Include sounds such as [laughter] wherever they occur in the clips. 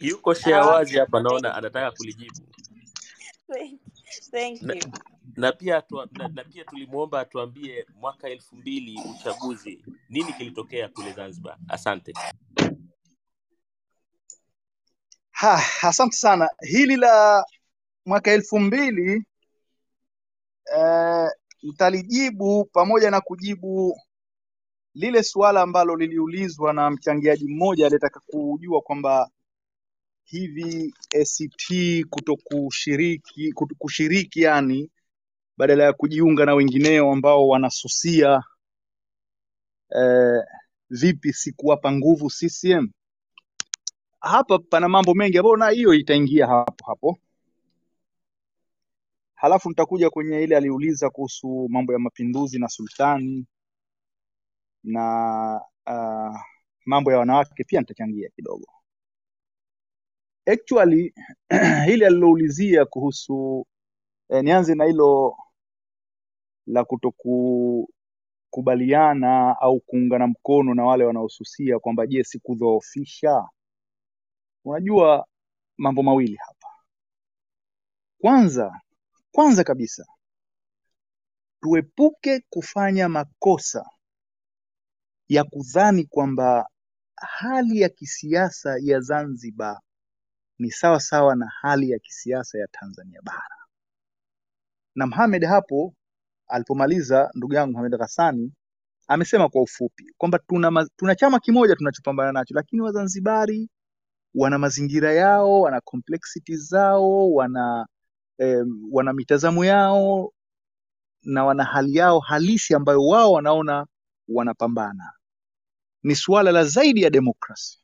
yuko share Ah, wazi hapa naona anataka kulijibu thank, you. na, na pia tuwa, na, na pia tulimwomba atuambie mwaka elfu mbili uchaguzi nini kilitokea kule zanzibar asante Ha, asante sana. Hili la mwaka elfu mbili eh, pamoja na kujibu lile suala ambalo liliulizwa na mchangiaji mmoja aliyetaka kujua kwamba hivi ACT kutokushiriki kushiriki yani badala ya kujiunga na wengineo ambao wanasusia eh, vipi sikuwapa nguvu CCM. Hapa pana mambo mengi ambayo na hiyo itaingia hapo hapo. Halafu nitakuja kwenye ile aliuliza kuhusu mambo ya mapinduzi na sultani na uh, mambo ya wanawake pia nitachangia kidogo. Actually [clears throat] hili aliloulizia kuhusu eh, nianze na hilo la kutokukubaliana au kuungana mkono na wale wanaosusia kwamba je, sikudhoofisha. Unajua mambo mawili hapa. Kwanza, kwanza kabisa tuepuke kufanya makosa ya kudhani kwamba hali ya kisiasa ya Zanzibar ni sawa sawa na hali ya kisiasa ya Tanzania bara. Na Mohamed hapo alipomaliza, ndugu yangu Mohamed Ghassani amesema kwa ufupi kwamba tuna, tuna chama kimoja tunachopambana nacho, lakini Wazanzibari wana mazingira yao, wana complexity zao, wana eh, wana mitazamo yao na wana hali yao halisi ambayo wao wanaona wanapambana. Ni suala la zaidi ya demokrasi.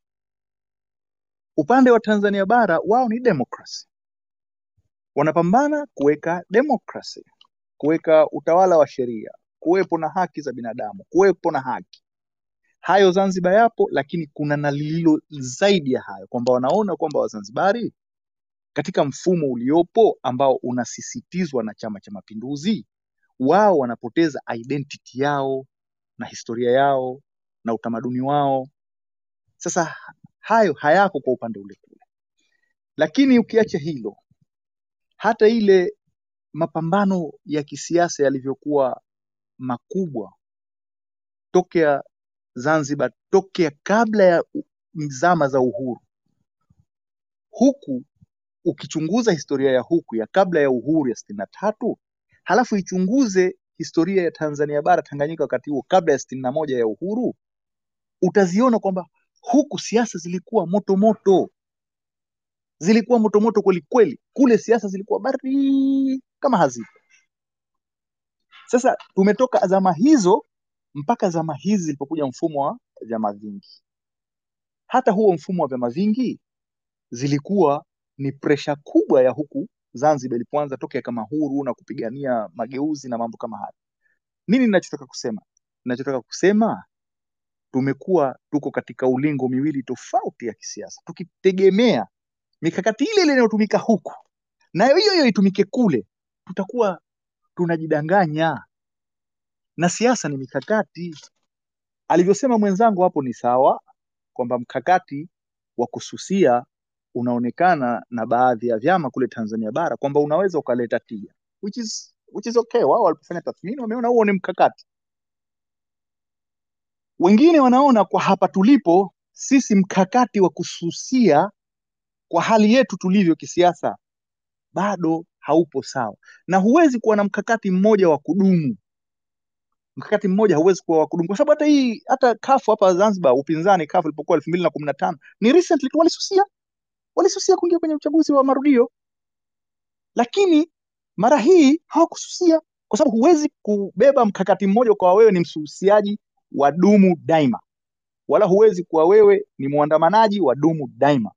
Upande wa Tanzania bara wao ni demokrasi, wanapambana kuweka demokrasi, kuweka utawala wa sheria, kuwepo na haki za binadamu, kuwepo na haki. Hayo Zanzibar yapo, lakini kuna na lililo zaidi ya hayo, kwamba wanaona kwamba Wazanzibari katika mfumo uliopo ambao unasisitizwa na Chama cha Mapinduzi, wao wanapoteza identity yao na historia yao na utamaduni wao. Sasa hayo hayako kwa upande ule kule, lakini ukiacha hilo, hata ile mapambano ya kisiasa yalivyokuwa makubwa tokea Zanzibar, tokea kabla ya zama za uhuru, huku ukichunguza historia ya huku ya kabla ya uhuru ya sitini na tatu halafu ichunguze historia ya Tanzania bara Tanganyika wakati huo kabla ya sitini na moja ya uhuru, utaziona kwamba huku siasa zilikuwa moto moto, zilikuwa moto moto kweli. Kule siasa zilikuwa baridi kama hazipo. Sasa tumetoka zama hizo mpaka zama hizi zilipokuja mfumo wa vyama vingi. Hata huo mfumo wa vyama vingi zilikuwa ni presha kubwa ya huku Zanzibar ilipoanza tokea kama huru na kupigania mageuzi na mambo kama hayo. Nini ninachotaka kusema? Ninachotaka kusema tumekuwa tuko katika ulingo miwili tofauti ya kisiasa, tukitegemea mikakati ile ile inayotumika huku nayo hiyo hiyo itumike kule, tutakuwa tunajidanganya. Na siasa ni mikakati. Alivyosema mwenzangu hapo ni sawa, kwamba mkakati wa kususia unaonekana na baadhi ya vyama kule Tanzania bara kwamba unaweza ukaleta tija, which is, which is okay. Wao walipofanya tathmini wameona huo ni mkakati. Wengine wanaona kwa hapa tulipo sisi, mkakati wa kususia kwa hali yetu tulivyo kisiasa bado haupo sawa, na huwezi kuwa na mkakati mmoja wa kudumu. Mkakati mmoja hauwezi kuwa wa kudumu, kwa sababu hata hii hata kafu hapa Zanzibar, upinzani kafu ilipokuwa elfu mbili na kumi na tano ni recently walisusia, walisusia kuingia kwenye uchaguzi wa marudio, lakini mara hii hawakususia, kwa sababu huwezi kubeba mkakati mmoja kwa wewe ni msusiaji wa dumu daima, wala huwezi kuwa wewe ni mwandamanaji wa dumu daima,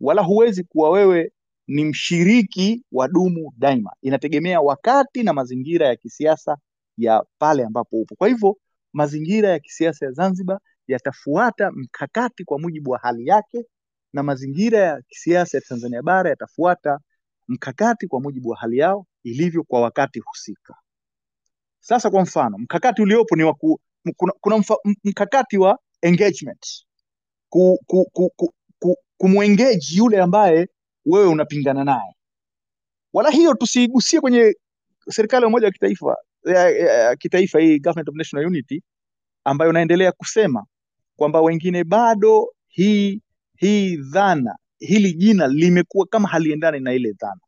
wala huwezi kuwa wewe ni mshiriki wa dumu daima. Inategemea wakati na mazingira ya kisiasa ya pale ambapo upo. Kwa hivyo mazingira ya kisiasa ya Zanzibar yatafuata mkakati kwa mujibu wa hali yake, na mazingira ya kisiasa ya Tanzania bara yatafuata mkakati kwa mujibu wa hali yao ilivyo kwa wakati husika. Sasa kwa mfano, mkakati uliopo ni wa kuna, kuna mfa, mkakati wa engagement. Ku, ku, ku, ku, ku, kumwengeji yule ambaye wewe unapingana naye. Wala hiyo tusiigusie kwenye serikali ya umoja wa kitaifa ya, ya, kitaifa hii government of national unity ambayo naendelea kusema kwamba wengine bado hii hii dhana hili jina limekuwa kama haliendani na ile dhana.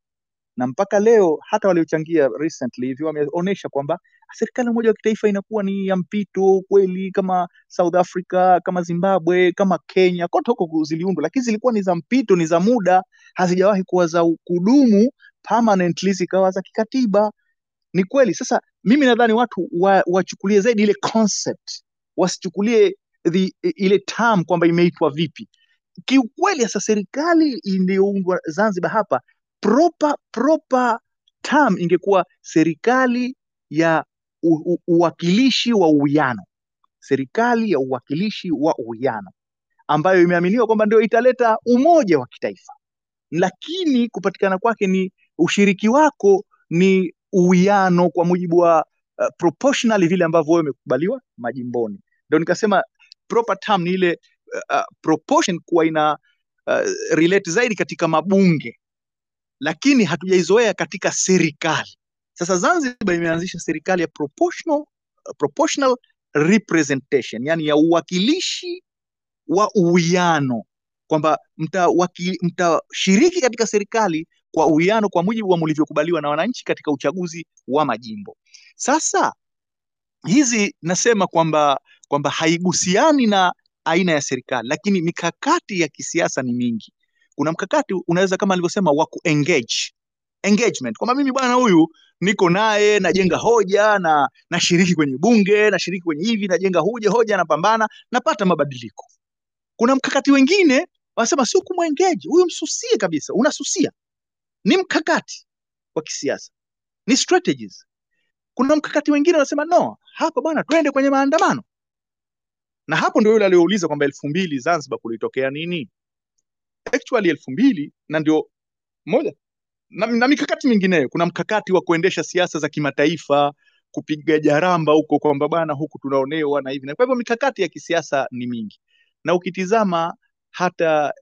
Na mpaka leo hata waliochangia recently hivi wameonyesha kwamba serikali ya umoja wa kitaifa inakuwa ni ya mpito kweli kama South Africa kama Zimbabwe kama Kenya kote huko ziliundwa. Lakini zilikuwa ni za mpito ni za muda hazijawahi kuwa za kudumu permanently zikawa za kikatiba. Ni kweli. Sasa mimi nadhani watu wa, wachukulie zaidi ile concept wasichukulie ile term kwamba imeitwa vipi. Kiukweli sasa serikali iliyoundwa Zanzibar hapa proper proper term ingekuwa serikali ya uwakilishi wa uwiano serikali ya uwakilishi wa uwiano ambayo imeaminiwa kwamba ndio italeta umoja wa kitaifa. Lakini kupatikana kwake ni ushiriki wako ni uwiano kwa mujibu wa uh, proportionally vile ambavyo wewe umekubaliwa majimboni. Ndio nikasema proper term ni ile uh, proportion kuwa ina uh, relate zaidi katika mabunge. Lakini hatujaizoea katika serikali sasa zanzibar imeanzisha serikali ya proportional, proportional representation yani ya uwakilishi wa uwiano. Kwamba mtashiriki mta katika serikali kwa uwiano kwa mujibu wa mlivyokubaliwa na wananchi katika uchaguzi wa majimbo. Sasa hizi nasema kwamba kwamba haigusiani na aina ya serikali lakini mikakati ya kisiasa ni mingi. Kuna mkakati unaweza kama alivyosema wa kuengage engagement. Kwamba mimi bwana huyu niko naye najenga hoja na nashiriki kwenye bunge nashiriki kwenye hivi najenga hoja hoja napambana napata mabadiliko. Kuna mkakati wengine wanasema sio kumwengeji huyu msusie kabisa unasusia. Ni mkakati wa kisiasa ni strategies. Kuna mkakati wengine wanasema no hapa bwana twende kwenye maandamano. Na hapo ndio yule aliyouliza kwamba elfu mbili zanzibar kulitokea nini? Actually elfu mbili na ndio moja na, na mikakati mingineyo. Kuna mkakati wa kuendesha siasa za kimataifa kupiga jaramba huko kwamba bana, huku tunaonewa na hivi na kwa hivyo mikakati ya kisiasa ni mingi. Na ukitizama hata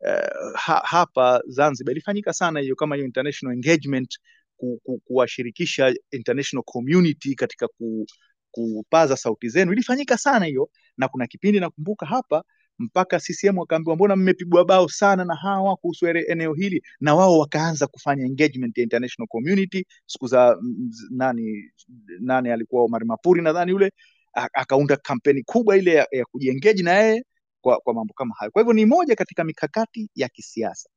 uh, ha, hapa Zanzibar ilifanyika sana hiyo kama hiyo international engagement ku, ku, kuwashirikisha international community katika ku, kupaza sauti zenu. Ilifanyika sana hiyo na kuna kipindi nakumbuka hapa mpaka CCM wakaambiwa mbona mmepigwa bao sana na hawa kuhusu eneo hili? Na wao wakaanza kufanya engagement ya international community. Siku za nani nani alikuwa Omar Mapuri nadhani yule akaunda kampeni kubwa ile ya, ya kujiengage na yeye kwa, kwa mambo kama hayo. Kwa hivyo ni moja katika mikakati ya kisiasa.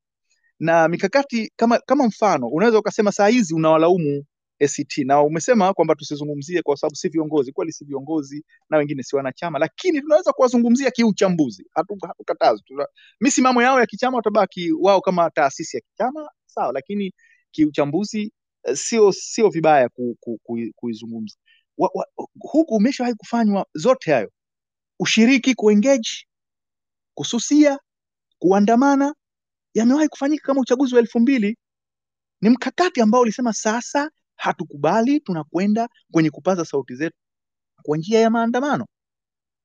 Na mikakati kama, kama mfano unaweza ukasema saa hizi unawalaumu ACT na umesema kwamba tusizungumzie kwa sababu si viongozi. Kweli si viongozi na wengine si wanachama, lakini tunaweza kuwazungumzia kiuchambuzi, hatukatazi. Misimamo yao ya kichama watabaki wao kama taasisi ya kichama sawa, lakini kiuchambuzi sio sio vibaya ku, ku, ku, kuizungumza. Huku umeshawahi kufanywa zote hayo, ushiriki, kuengage, kususia, kuandamana, yamewahi kufanyika kama uchaguzi wa elfu mbili. Ni mkakati ambao ulisema sasa hatukubali, tunakwenda kwenye kupaza sauti zetu kwa njia ya maandamano.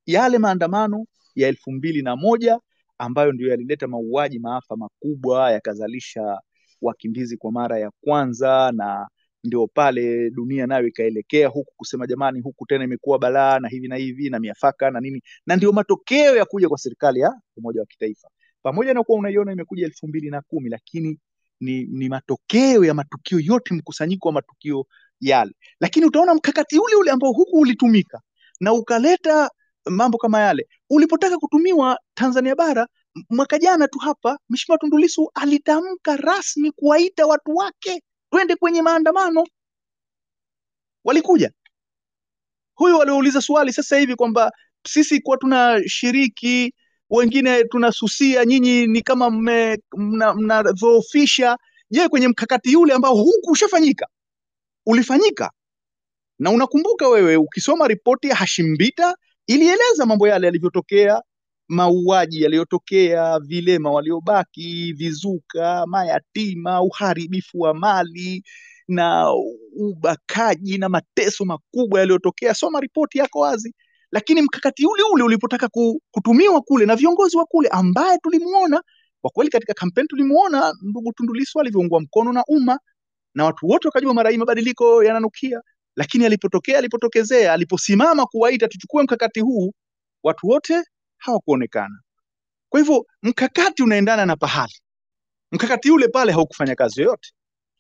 Yale maandamano ya elfu mbili na moja ambayo ndio yalileta mauaji, maafa makubwa, yakazalisha wakimbizi kwa mara ya kwanza, na ndio pale dunia nayo ikaelekea huku kusema jamani, huku tena imekuwa balaa na hivi na hivi na miafaka na nini, na ndio matokeo ya kuja kwa serikali ya umoja wa kitaifa, pamoja na kuwa unaiona imekuja elfu mbili na kumi lakini ni, ni matokeo ya matukio yote, mkusanyiko wa matukio yale. Lakini utaona mkakati ule ule ambao huku ulitumika na ukaleta mambo kama yale ulipotaka kutumiwa Tanzania bara mwaka jana tu hapa, Mheshimiwa Tundu Lissu alitamka rasmi kuwaita watu wake twende kwenye maandamano. Walikuja huyu waliouliza swali sasa hivi kwamba sisi kuwa tunashiriki wengine tunasusia, nyinyi ni kama mnadhoofisha. Mna je, kwenye mkakati yule ambao huku ushafanyika ulifanyika? Na unakumbuka wewe ukisoma ripoti ya Hashimbita ilieleza mambo yale yalivyotokea, mauaji yaliyotokea, vilema waliobaki, vizuka, mayatima, uharibifu wa mali na ubakaji na mateso makubwa yaliyotokea. Soma ripoti yako wazi lakini mkakati ule ule ulipotaka kutumiwa kule na viongozi wa kule ambaye tulimuona Kwa kweli katika kampeni tulimuona ndugu Tundu Lissu alivyoungwa mkono na umma na watu wote wakajua mara hii mabadiliko yananukia, lakini alipotokea alipotokezea, aliposimama kuwaita tuchukue mkakati huu, watu wote hawakuonekana. Kwa hivyo mkakati unaendana na pahali, mkakati ule pale haukufanya kazi yoyote,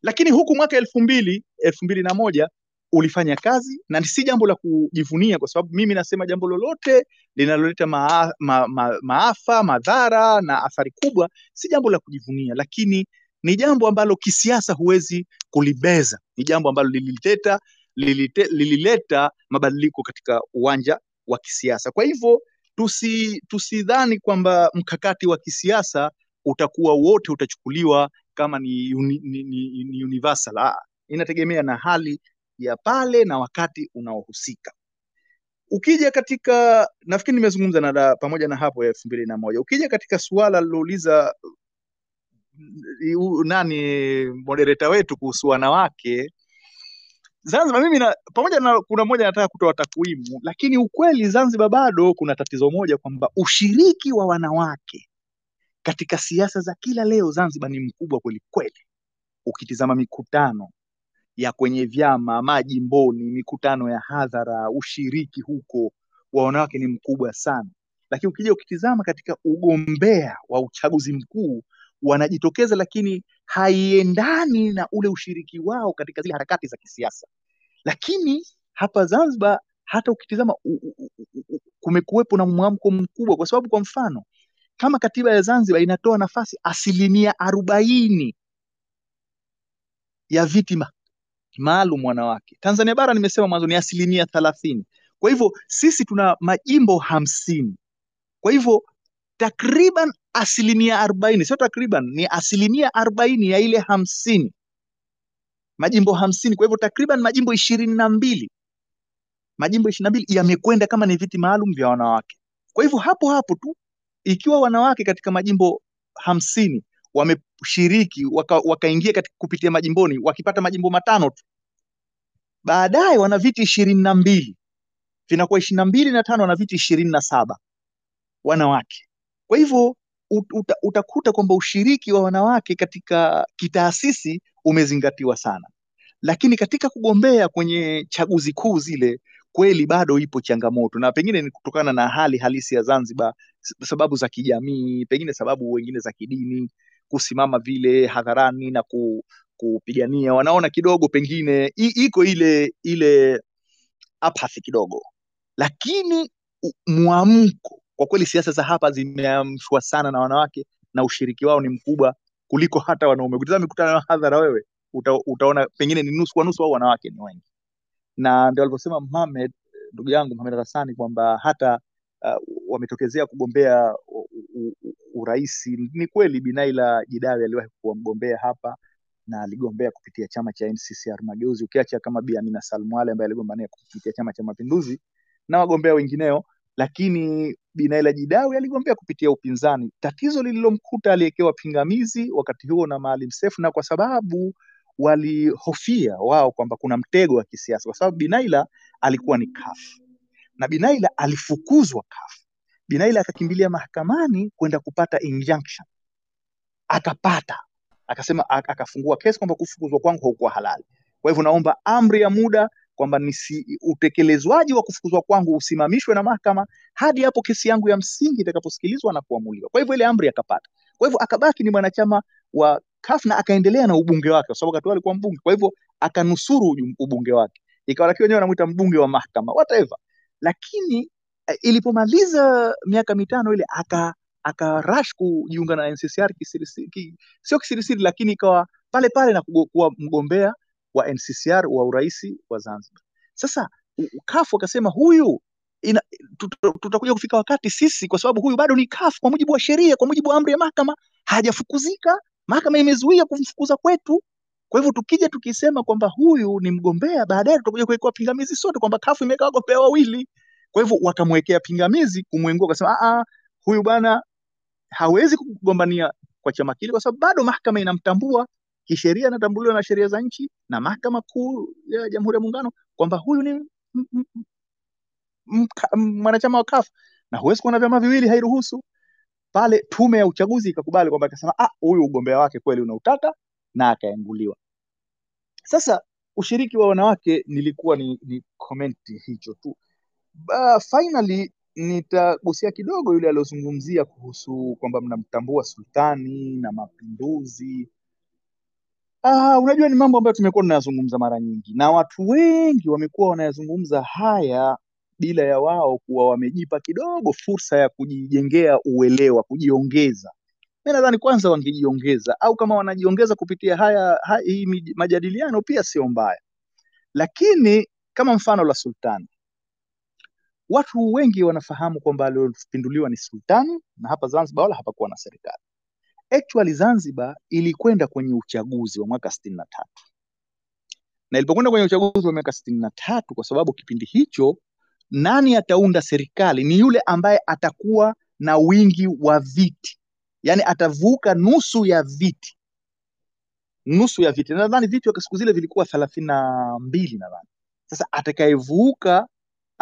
lakini huku mwaka elfu mbili elfu mbili na moja ulifanya kazi na si jambo la kujivunia, kwa sababu mimi nasema jambo lolote linaloleta maa, ma, ma, maafa, madhara na athari kubwa si jambo la kujivunia, lakini ni jambo ambalo kisiasa huwezi kulibeza. Ni jambo ambalo lilileta lilite, lilileta mabadiliko katika uwanja wa kisiasa. Kwa hivyo tusi tusidhani kwamba mkakati wa kisiasa utakuwa wote utachukuliwa kama ni, uni, ni, ni, ni universal. Ah, inategemea na hali ya pale na wakati unaohusika. Ukija katika nafikiri nimezungumza na pamoja na hapo elfu mbili na moja. Ukija katika suala lilouliza nani modereta wetu kuhusu wanawake Zanzibar, mimi na, pamoja na kuna moja nataka kutoa takwimu, lakini ukweli Zanzibar bado kuna tatizo moja kwamba ushiriki wa wanawake katika siasa za kila leo Zanzibar ni mkubwa kweli kweli. Ukitizama mikutano ya kwenye vyama majimboni, mikutano ya hadhara, ushiriki huko wa wanawake ni mkubwa sana, lakini ukija ukitizama katika ugombea wa uchaguzi mkuu wanajitokeza, lakini haiendani na ule ushiriki wao katika zile harakati za kisiasa. Lakini hapa Zanzibar hata ukitizama kumekuwepo na mwamko mkubwa, kwa sababu kwa mfano kama katiba ya Zanzibar inatoa nafasi asilimia arobaini ya viti maalum wanawake. Tanzania bara nimesema mwanzo ni asilimia thelathini. Kwa hivyo sisi tuna majimbo hamsini. Kwa hivyo takriban asilimia arobaini, sio takriban, ni asilimia arobaini ya ile hamsini, majimbo hamsini. Kwa hivyo takriban majimbo ishirini na mbili majimbo ishirini na mbili yamekwenda kama ni viti maalum vya wanawake. Kwa hivyo hapo hapo tu, ikiwa wanawake katika majimbo hamsini wameshiriki wakaingia waka katika kupitia majimboni, wakipata majimbo matano tu, baadaye wana viti ishirini na mbili. Vinakuwa ishirini na mbili na tano wana viti ishirini na saba wanawake. Kwa hivyo uta, utakuta kwamba ushiriki wa wanawake katika kitaasisi umezingatiwa sana, lakini katika kugombea kwenye chaguzi kuu zile kweli bado ipo changamoto, na pengine ni kutokana na hali halisi ya Zanzibar, sababu za kijamii, pengine sababu wengine za kidini, kusimama vile hadharani na ku, kupigania, wanaona kidogo pengine iko ile ile apathy kidogo, lakini mwamko kwa kweli, siasa za hapa zimeamshwa sana na wanawake na ushiriki wao ni mkubwa kuliko hata wanaume. Ukitazama mikutano ya hadhara wewe uta, utaona pengine ni nusu kwa nusu au wanawake ni wengi, na ndio alivyosema Mohamed, ndugu yangu Mohamed Hassani kwamba hata uh, wametokezea kugombea urais. Ni kweli Binaila Jidawi aliwahi kuwa mgombea hapa na aligombea kupitia chama cha NCCR Mageuzi, ukiacha kama Bi Amina Salmuale ambaye aligombania kupitia chama cha Mapinduzi na wagombea wengineo, lakini Binaila Jidawi aligombea kupitia upinzani. Tatizo lililomkuta aliwekewa pingamizi wakati huo na Maalim Seif, na kwa sababu walihofia wao kwamba kuna mtego wa kisiasa, kwa sababu Binaila alikuwa ni kafu na Binaila alifukuzwa CUF. Binaila akakimbilia mahakamani kwenda kupata injunction, akapata, akasema, akafungua kesi kwamba kufukuzwa kwangu haukuwa halali, kwa hivyo naomba amri ya muda kwamba nisi utekelezwaji wa kufukuzwa kwangu usimamishwe na mahakama hadi hapo kesi yangu ya msingi itakaposikilizwa na kuamuliwa. Kwa hivyo ile amri akapata. Kwa hivyo akabaki ni mwanachama wa CUF na akaendelea na ubunge wake, kwa sababu wakati alikuwa mbunge. Kwa hivyo akanusuru ubunge wake, ikawa wenyewe wanamuita mbunge wa mahakama whatever. Lakini ilipomaliza miaka mitano ile aka akarash kujiunga na NCCR kisirisiri, ki, sio kisirisiri, lakini ikawa pale pale na kuwa mgombea wa NCCR wa uraisi wa Zanzibar. Sasa kafu akasema huyu ina, tutakuja kufika wakati sisi, kwa sababu huyu bado ni kafu kwa mujibu wa sheria, kwa mujibu wa amri ya mahakama, hajafukuzika. Mahakama imezuia kumfukuza kwetu. Kwa hivyo tukija tukisema kwamba huyu ni mgombea, baadaye tutakuja kuwekewa pingamizi sote kwamba kafu imeweka wagombea wawili. Kwa hivyo wakamwekea pingamizi kumwengua, wakasema a huyu bwana hawezi kugombania kwa chama kile, kwa sababu bado mahakama inamtambua kisheria anatambuliwa na sheria za nchi na mahakama kuu ya Jamhuri ya Muungano kwamba huyu ni mwanachama wa CUF na huwezi kuona vyama viwili, hairuhusu. pale tume ya uchaguzi ikakubali kwamba ikasema ah, huyu ugombea wake kweli unautaka na akaenguliwa. Sasa ushiriki wa wanawake nilikuwa ni, ni komenti hicho tu. Uh, finally nitagusia kidogo yule aliyozungumzia kuhusu kwamba mnamtambua sultani na mapinduzi. Uh, unajua ni mambo ambayo tumekuwa tunayazungumza mara nyingi na watu wengi wamekuwa wanayazungumza haya bila ya wao kuwa wamejipa kidogo fursa ya kujijengea uelewa, kujiongeza. Mi nadhani kwanza wangejiongeza, au kama wanajiongeza kupitia haya, haya hii majadiliano pia sio mbaya, lakini kama mfano la sultani watu wengi wanafahamu kwamba aliyopinduliwa ni sultani na hapa Zanzibar wala hapakuwa na serikali. Actually Zanzibar ilikwenda kwenye uchaguzi wa mwaka sitini na tatu na ilipokwenda kwenye uchaguzi wa miaka sitini na tatu kwa sababu kipindi hicho nani ataunda serikali ni yule ambaye atakuwa na wingi wa viti, yaani atavuka nusu ya viti, nusu ya viti. Nadhani viti siku zile vilikuwa thelathini na mbili nadhani. Sasa atakayevuka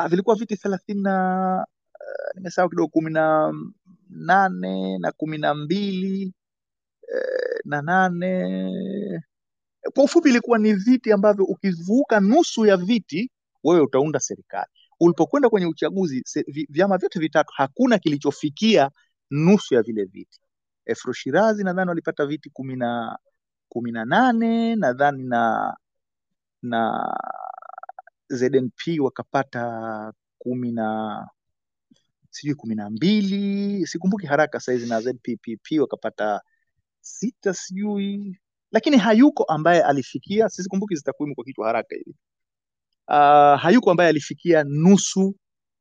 vilikuwa viti thelathini na nimesahau kidogo, kumi na nane na kumi na mbili eh, na nane kwa ufupi ilikuwa ni viti ambavyo ukivuka nusu ya viti wewe utaunda serikali. Ulipokwenda kwenye uchaguzi vyama vyote vitatu hakuna kilichofikia nusu ya vile viti. Afro Shirazi nadhani walipata viti kumi na kumi na nane nadhani na na ZNP wakapata kumi na sijui kumi na mbili sikumbuki haraka saizi, na ZPPP wakapata sita sijui, lakini hayuko ambaye alifikia, sisikumbuki zitakwimu kwa kichwa haraka hivi. Uh, hayuko ambaye alifikia nusu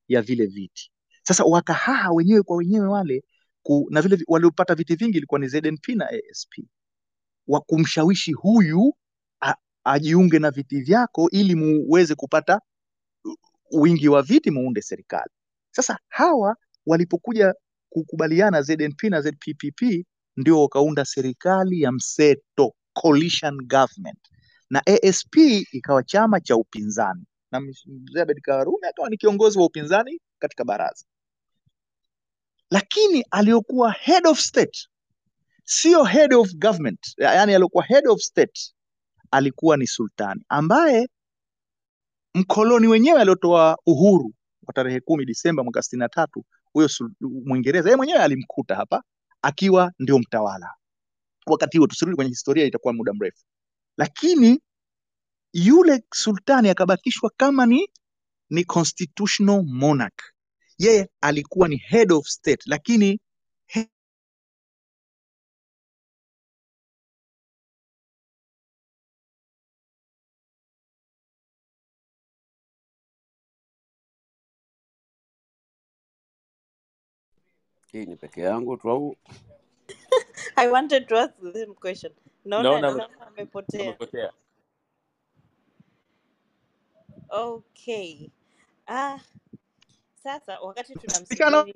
ya vile viti. Sasa wakahaha wenyewe kwa wenyewe wale ku, na vile waliopata viti vingi ilikuwa ni ZNP na ASP wa kumshawishi huyu ajiunge na viti vyako ili muweze kupata wingi wa viti muunde serikali. Sasa hawa walipokuja kukubaliana ZNP na ZPPP ndio wakaunda serikali ya mseto coalition government, na ASP ikawa chama cha upinzani. Na mzee Abed Karume akawa ni kiongozi wa upinzani katika baraza, lakini aliyokuwa head of state sio head of government, yani aliyokuwa head of state alikuwa ni sultani ambaye mkoloni wenyewe aliotoa uhuru wa tarehe kumi Disemba mwaka sitini na tatu huyo Mwingereza yeye mwenyewe alimkuta hapa akiwa ndio mtawala wakati huo. Tusirudi kwenye historia, itakuwa muda mrefu, lakini yule sultani akabakishwa kama ni ni constitutional monarch. Yeye alikuwa ni head of state, lakini Hii ni peke yangu tu au [laughs] I wanted to ask the same question. Naona naona naona amepotea. Okay. Ah, sasa wakati tunamsubiri,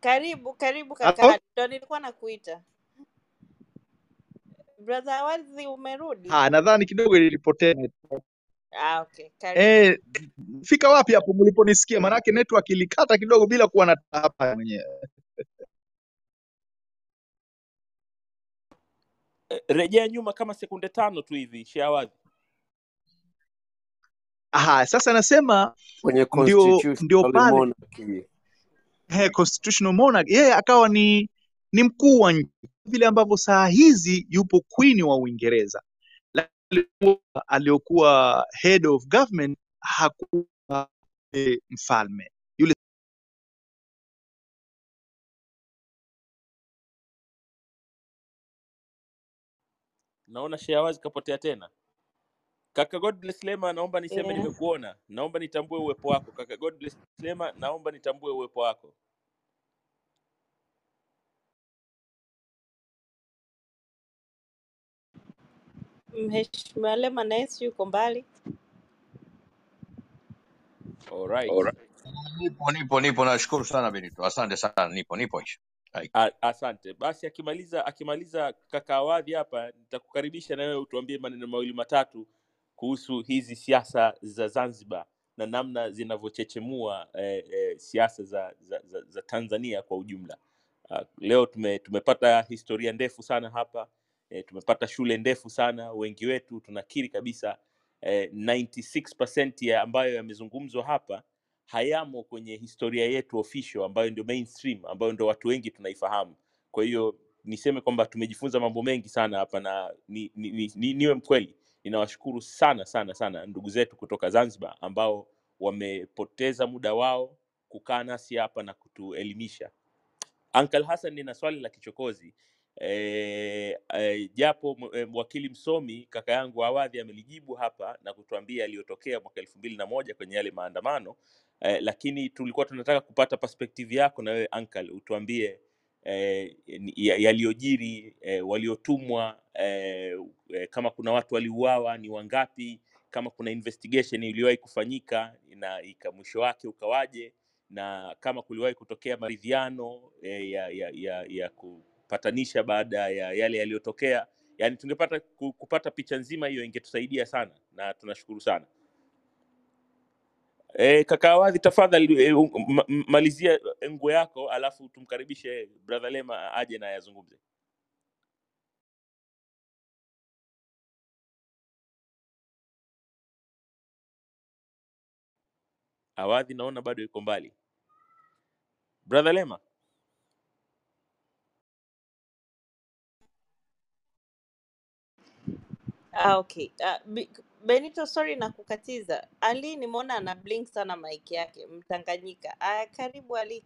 karibu karibu kaka, ndo nilikuwa nakuita brother Awadhi, umerudi? Ah, nadhani kidogo ilipotea. Ah, okay. Eh, fika wapi hapo mliponisikia? Maanake network ilikata kidogo bila kuwa na hapa mwenyewe. Eh, Rejea nyuma kama sekunde tano tu hivi, shawazi. Aha, sasa nasema kwenye ndio ndio constitutional monarchy? he, constitutional monarch yeye akawa ni ni mkuu wa nchi vile ambavyo saa hizi yupo queen wa Uingereza, aliyokuwa head of government hakuwa e, mfalme yule. Naona Shawadhi kapotea tena. Kaka Godbless Lema, naomba niseme Yeah. nimekuona. Naomba nitambue uwepo wako. Kaka Godbless Lema, naomba nitambue uwepo wako. Mheshimiwa Lema si yuko mbali. Alright. Nipo, nipo, nipo. Nashukuru sana Benito, asante sana. Nipo, nipo insha. Hai. A- Asante. Basi akimaliza akimaliza kaka Awadhi hapa, nitakukaribisha na wewe utuambie maneno mawili matatu kuhusu hizi siasa za Zanzibar na namna zinavyochechemua eh, eh, siasa za, za, za, za Tanzania kwa ujumla. Uh, leo tume, tumepata historia ndefu sana hapa eh, tumepata shule ndefu sana. Wengi wetu tunakiri kabisa e, 96% ya ambayo yamezungumzwa hapa hayamo kwenye historia yetu official ambayo ndio mainstream ambayo ndio watu wengi tunaifahamu. Kwa hiyo niseme kwamba tumejifunza mambo mengi sana hapa na ni, ni, ni, ni, niwe mkweli, ninawashukuru sana sana sana ndugu zetu kutoka Zanzibar ambao wamepoteza muda wao kukaa nasi hapa na kutuelimisha. Uncle Hassan, nina swali la kichokozi e, e, japo e, wakili msomi kaka yangu Awadhi amelijibu hapa na kutuambia yaliyotokea mwaka elfu mbili na moja kwenye yale maandamano e, lakini tulikuwa tunataka kupata perspective yako na wewe uncle, utuambie e, yaliyojiri e, waliotumwa e, e, kama kuna watu waliuawa ni wangapi, kama kuna investigation iliyowahi kufanyika na ika mwisho wake ukawaje na kama kuliwahi kutokea maridhiano eh, ya, ya, ya, ya kupatanisha baada ya yale yaliyotokea. Yani tungepata kupata picha nzima hiyo, ingetusaidia sana na tunashukuru sana. E, kaka Awadhi, tafadhali e, malizia nguo yako alafu tumkaribishe brother Lema aje na yazungumze. Awadhi naona bado yuko mbali. Brother Lema, Ah, okay. Ah, Benito, sorry na kukatiza. Ali nimeona ana blink sana mic yake, Mtanganyika. Ah, karibu Ali.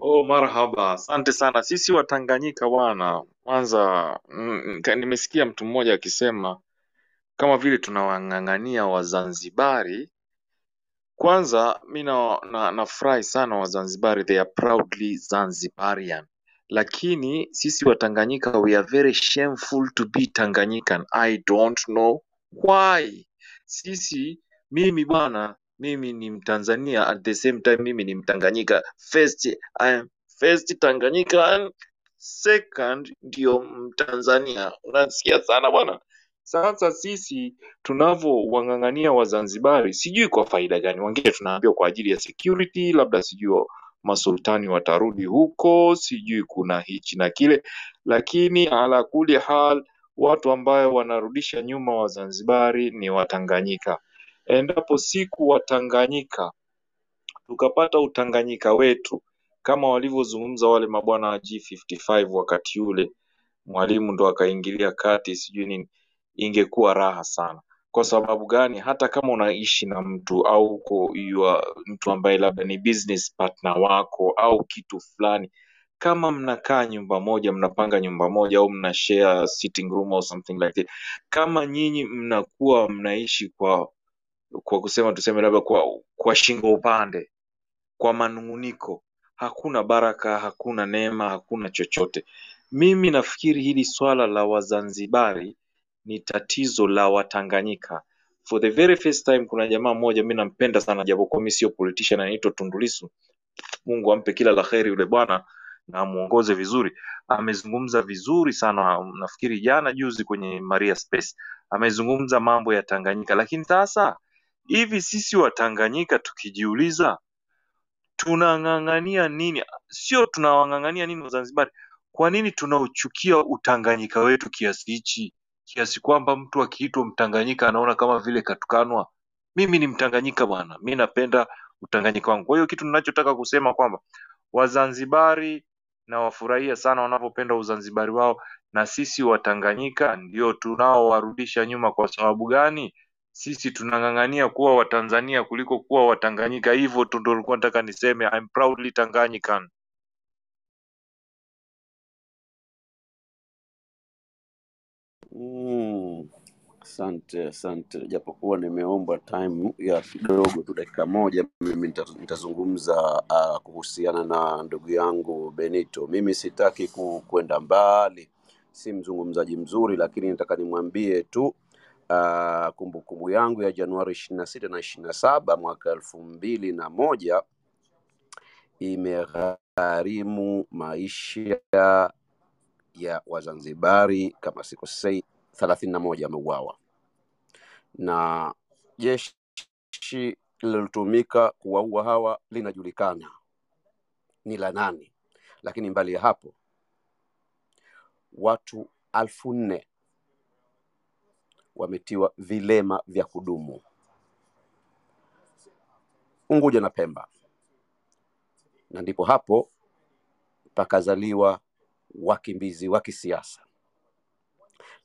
Oh, marhaba, asante sana. Sisi Watanganyika bwana, kwanza mm, nimesikia mtu mmoja akisema kama vile tunawang'ang'ania Wazanzibari. Kwanza mi na, na, nafurahi sana Wazanzibari, they are proudly Zanzibarian, lakini sisi Watanganyika we are very shameful to be Tanganyikan. I don't know why. Sisi mimi bwana, mimi ni Mtanzania at the same time mimi ni Mtanganyika. First I am first Tanganyikan, second ndio Mtanzania. Unasikia sana bwana. Sasa sisi tunavyowang'ang'ania Wazanzibari, sijui kwa faida gani. Wengine tunaambiwa kwa ajili ya security, labda sijui masultani watarudi huko, sijui kuna hichi na kile, lakini ala kuli hal, watu ambayo wanarudisha nyuma Wazanzibari ni Watanganyika. Endapo siku Watanganyika tukapata utanganyika wetu kama walivyozungumza wale mabwana wa G55 wakati ule, Mwalimu ndo akaingilia kati sijui nini, ingekuwa raha sana. Kwa sababu gani? Hata kama unaishi na mtu au uko yua, mtu ambaye labda ni business partner wako au kitu fulani, kama mnakaa nyumba moja, mnapanga nyumba moja au mna share sitting room or something like that, kama nyinyi mnakuwa mnaishi kwa kwa kusema tuseme labda kwa kwa shingo upande kwa manung'uniko, hakuna baraka, hakuna neema, hakuna chochote. Mimi nafikiri hili swala la Wazanzibari ni tatizo la Watanganyika. For the very first time, kuna jamaa mmoja mi nampenda sana, japokuwa mi sio politician, anaitwa Tundu Lissu. Mungu ampe kila la heri yule bwana na amuongoze vizuri. Amezungumza vizuri sana, nafikiri jana juzi kwenye Maria Space amezungumza mambo ya Tanganyika, lakini sasa hivi sisi Watanganyika tukijiuliza tunang'ang'ania nini? Sio tunawang'ang'ania nini Wazanzibari, kwa nini tunauchukia utanganyika wetu kiasi hichi, kiasi kwamba mtu akiitwa Mtanganyika anaona kama vile katukanwa? Mimi ni Mtanganyika bwana, mi napenda utanganyika wangu. Kwa hiyo kitu ninachotaka kusema kwamba Wazanzibari na wafurahia sana wanavyopenda uzanzibari wao, na sisi Watanganyika ndio tunaowarudisha nyuma. Kwa sababu gani? Sisi tunang'ang'ania kuwa Watanzania kuliko kuwa Watanganyika. Hivyo tu ndio nataka niseme, I'm proudly Tanganyikan. Asante asante, japokuwa nimeomba time ya kidogo tu, dakika moja, mimi nita- nitazungumza uh, kuhusiana na ndugu yangu Benito. Mimi sitaki ku, kwenda mbali, si mzungumzaji mzuri, lakini nataka nimwambie tu uh, kumbukumbu yangu ya Januari ishirini na sita na ishirini na saba mwaka elfu mbili na moja imegharimu maisha ya Wazanzibari kama sikosei thelathini na moja wameuawa na jeshi lilotumika kuwaua hawa linajulikana ni la nani, lakini mbali ya hapo watu alfu nne wametiwa vilema vya kudumu. Unguja na Pemba, na ndipo hapo pakazaliwa wakimbizi wa kisiasa,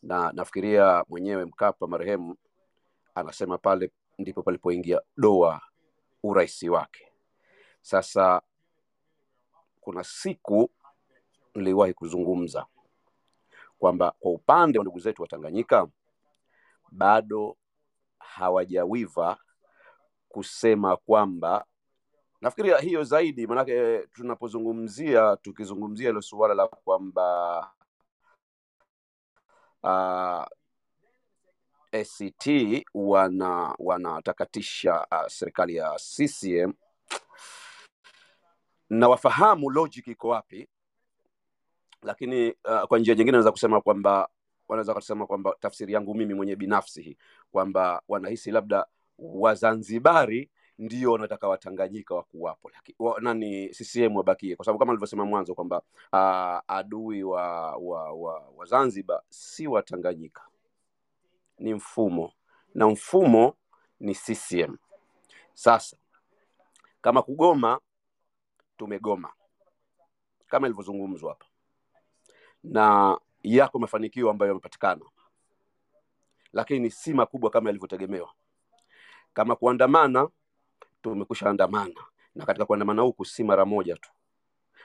na nafikiria mwenyewe Mkapa marehemu anasema pale ndipo palipoingia doa uraisi wake. Sasa kuna siku niliwahi kuzungumza kwamba kwa upande wa ndugu zetu wa Tanganyika bado hawajawiva kusema kwamba nafikiria hiyo zaidi, maanake tunapozungumzia tukizungumzia hilo suala la kwamba uh, ACT wana wanatakatisha uh, serikali ya CCM na wafahamu logic iko wapi, lakini uh, kwa njia nyingine naweza kusema kwamba wanaweza kusema kwamba tafsiri yangu mimi mwenye binafsi hii kwamba wanahisi labda Wazanzibari ndio wanataka Watanganyika wakuwapo, laki- wa, nani CCM wabakie, kwa sababu kama alivyosema mwanzo kwamba uh, adui wa, wa, wa, wa Zanzibar si Watanganyika, ni mfumo. Na mfumo ni CCM. Sasa kama kugoma, tumegoma. Kama ilivyozungumzwa hapa, na yako mafanikio ambayo yamepatikana, lakini si makubwa kama yalivyotegemewa. Kama kuandamana, tumekusha andamana, na katika kuandamana huku si mara moja tu,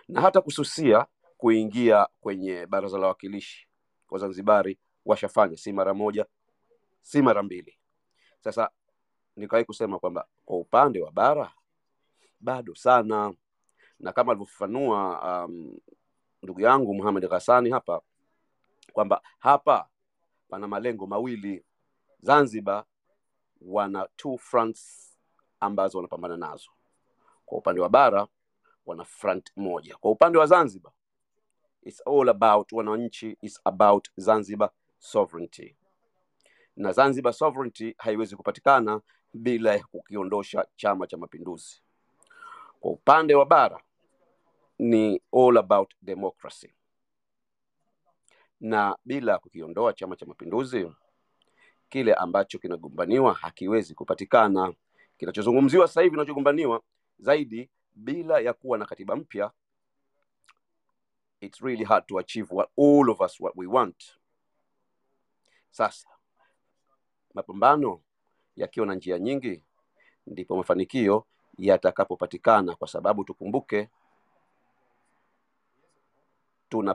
na hata kususia kuingia kwenye baraza la wawakilishi Wazanzibari washafanya, si mara moja, si mara mbili. Sasa nikawahi kusema kwamba kwa upande wa bara bado sana, na kama alivyofafanua um, ndugu yangu Muhamed Ghassani hapa kwamba hapa pana malengo mawili. Zanzibar wana two fronts ambazo wanapambana nazo. Kwa upande wa bara wana front moja. Kwa upande wa Zanzibar it's all about wananchi, it's about Zanzibar sovereignty, na Zanzibar sovereignty haiwezi kupatikana bila ya kukiondosha Chama cha Mapinduzi. Kwa upande wa bara ni all about democracy, na bila kukiondoa Chama cha Mapinduzi, kile ambacho kinagombaniwa hakiwezi kupatikana. Kinachozungumziwa sasa hivi, kinachogombaniwa zaidi, bila ya kuwa na katiba mpya, it's really hard to achieve what all of us what we want. Sasa mapambano yakiwa na njia nyingi, ndipo mafanikio yatakapopatikana, kwa sababu tukumbuke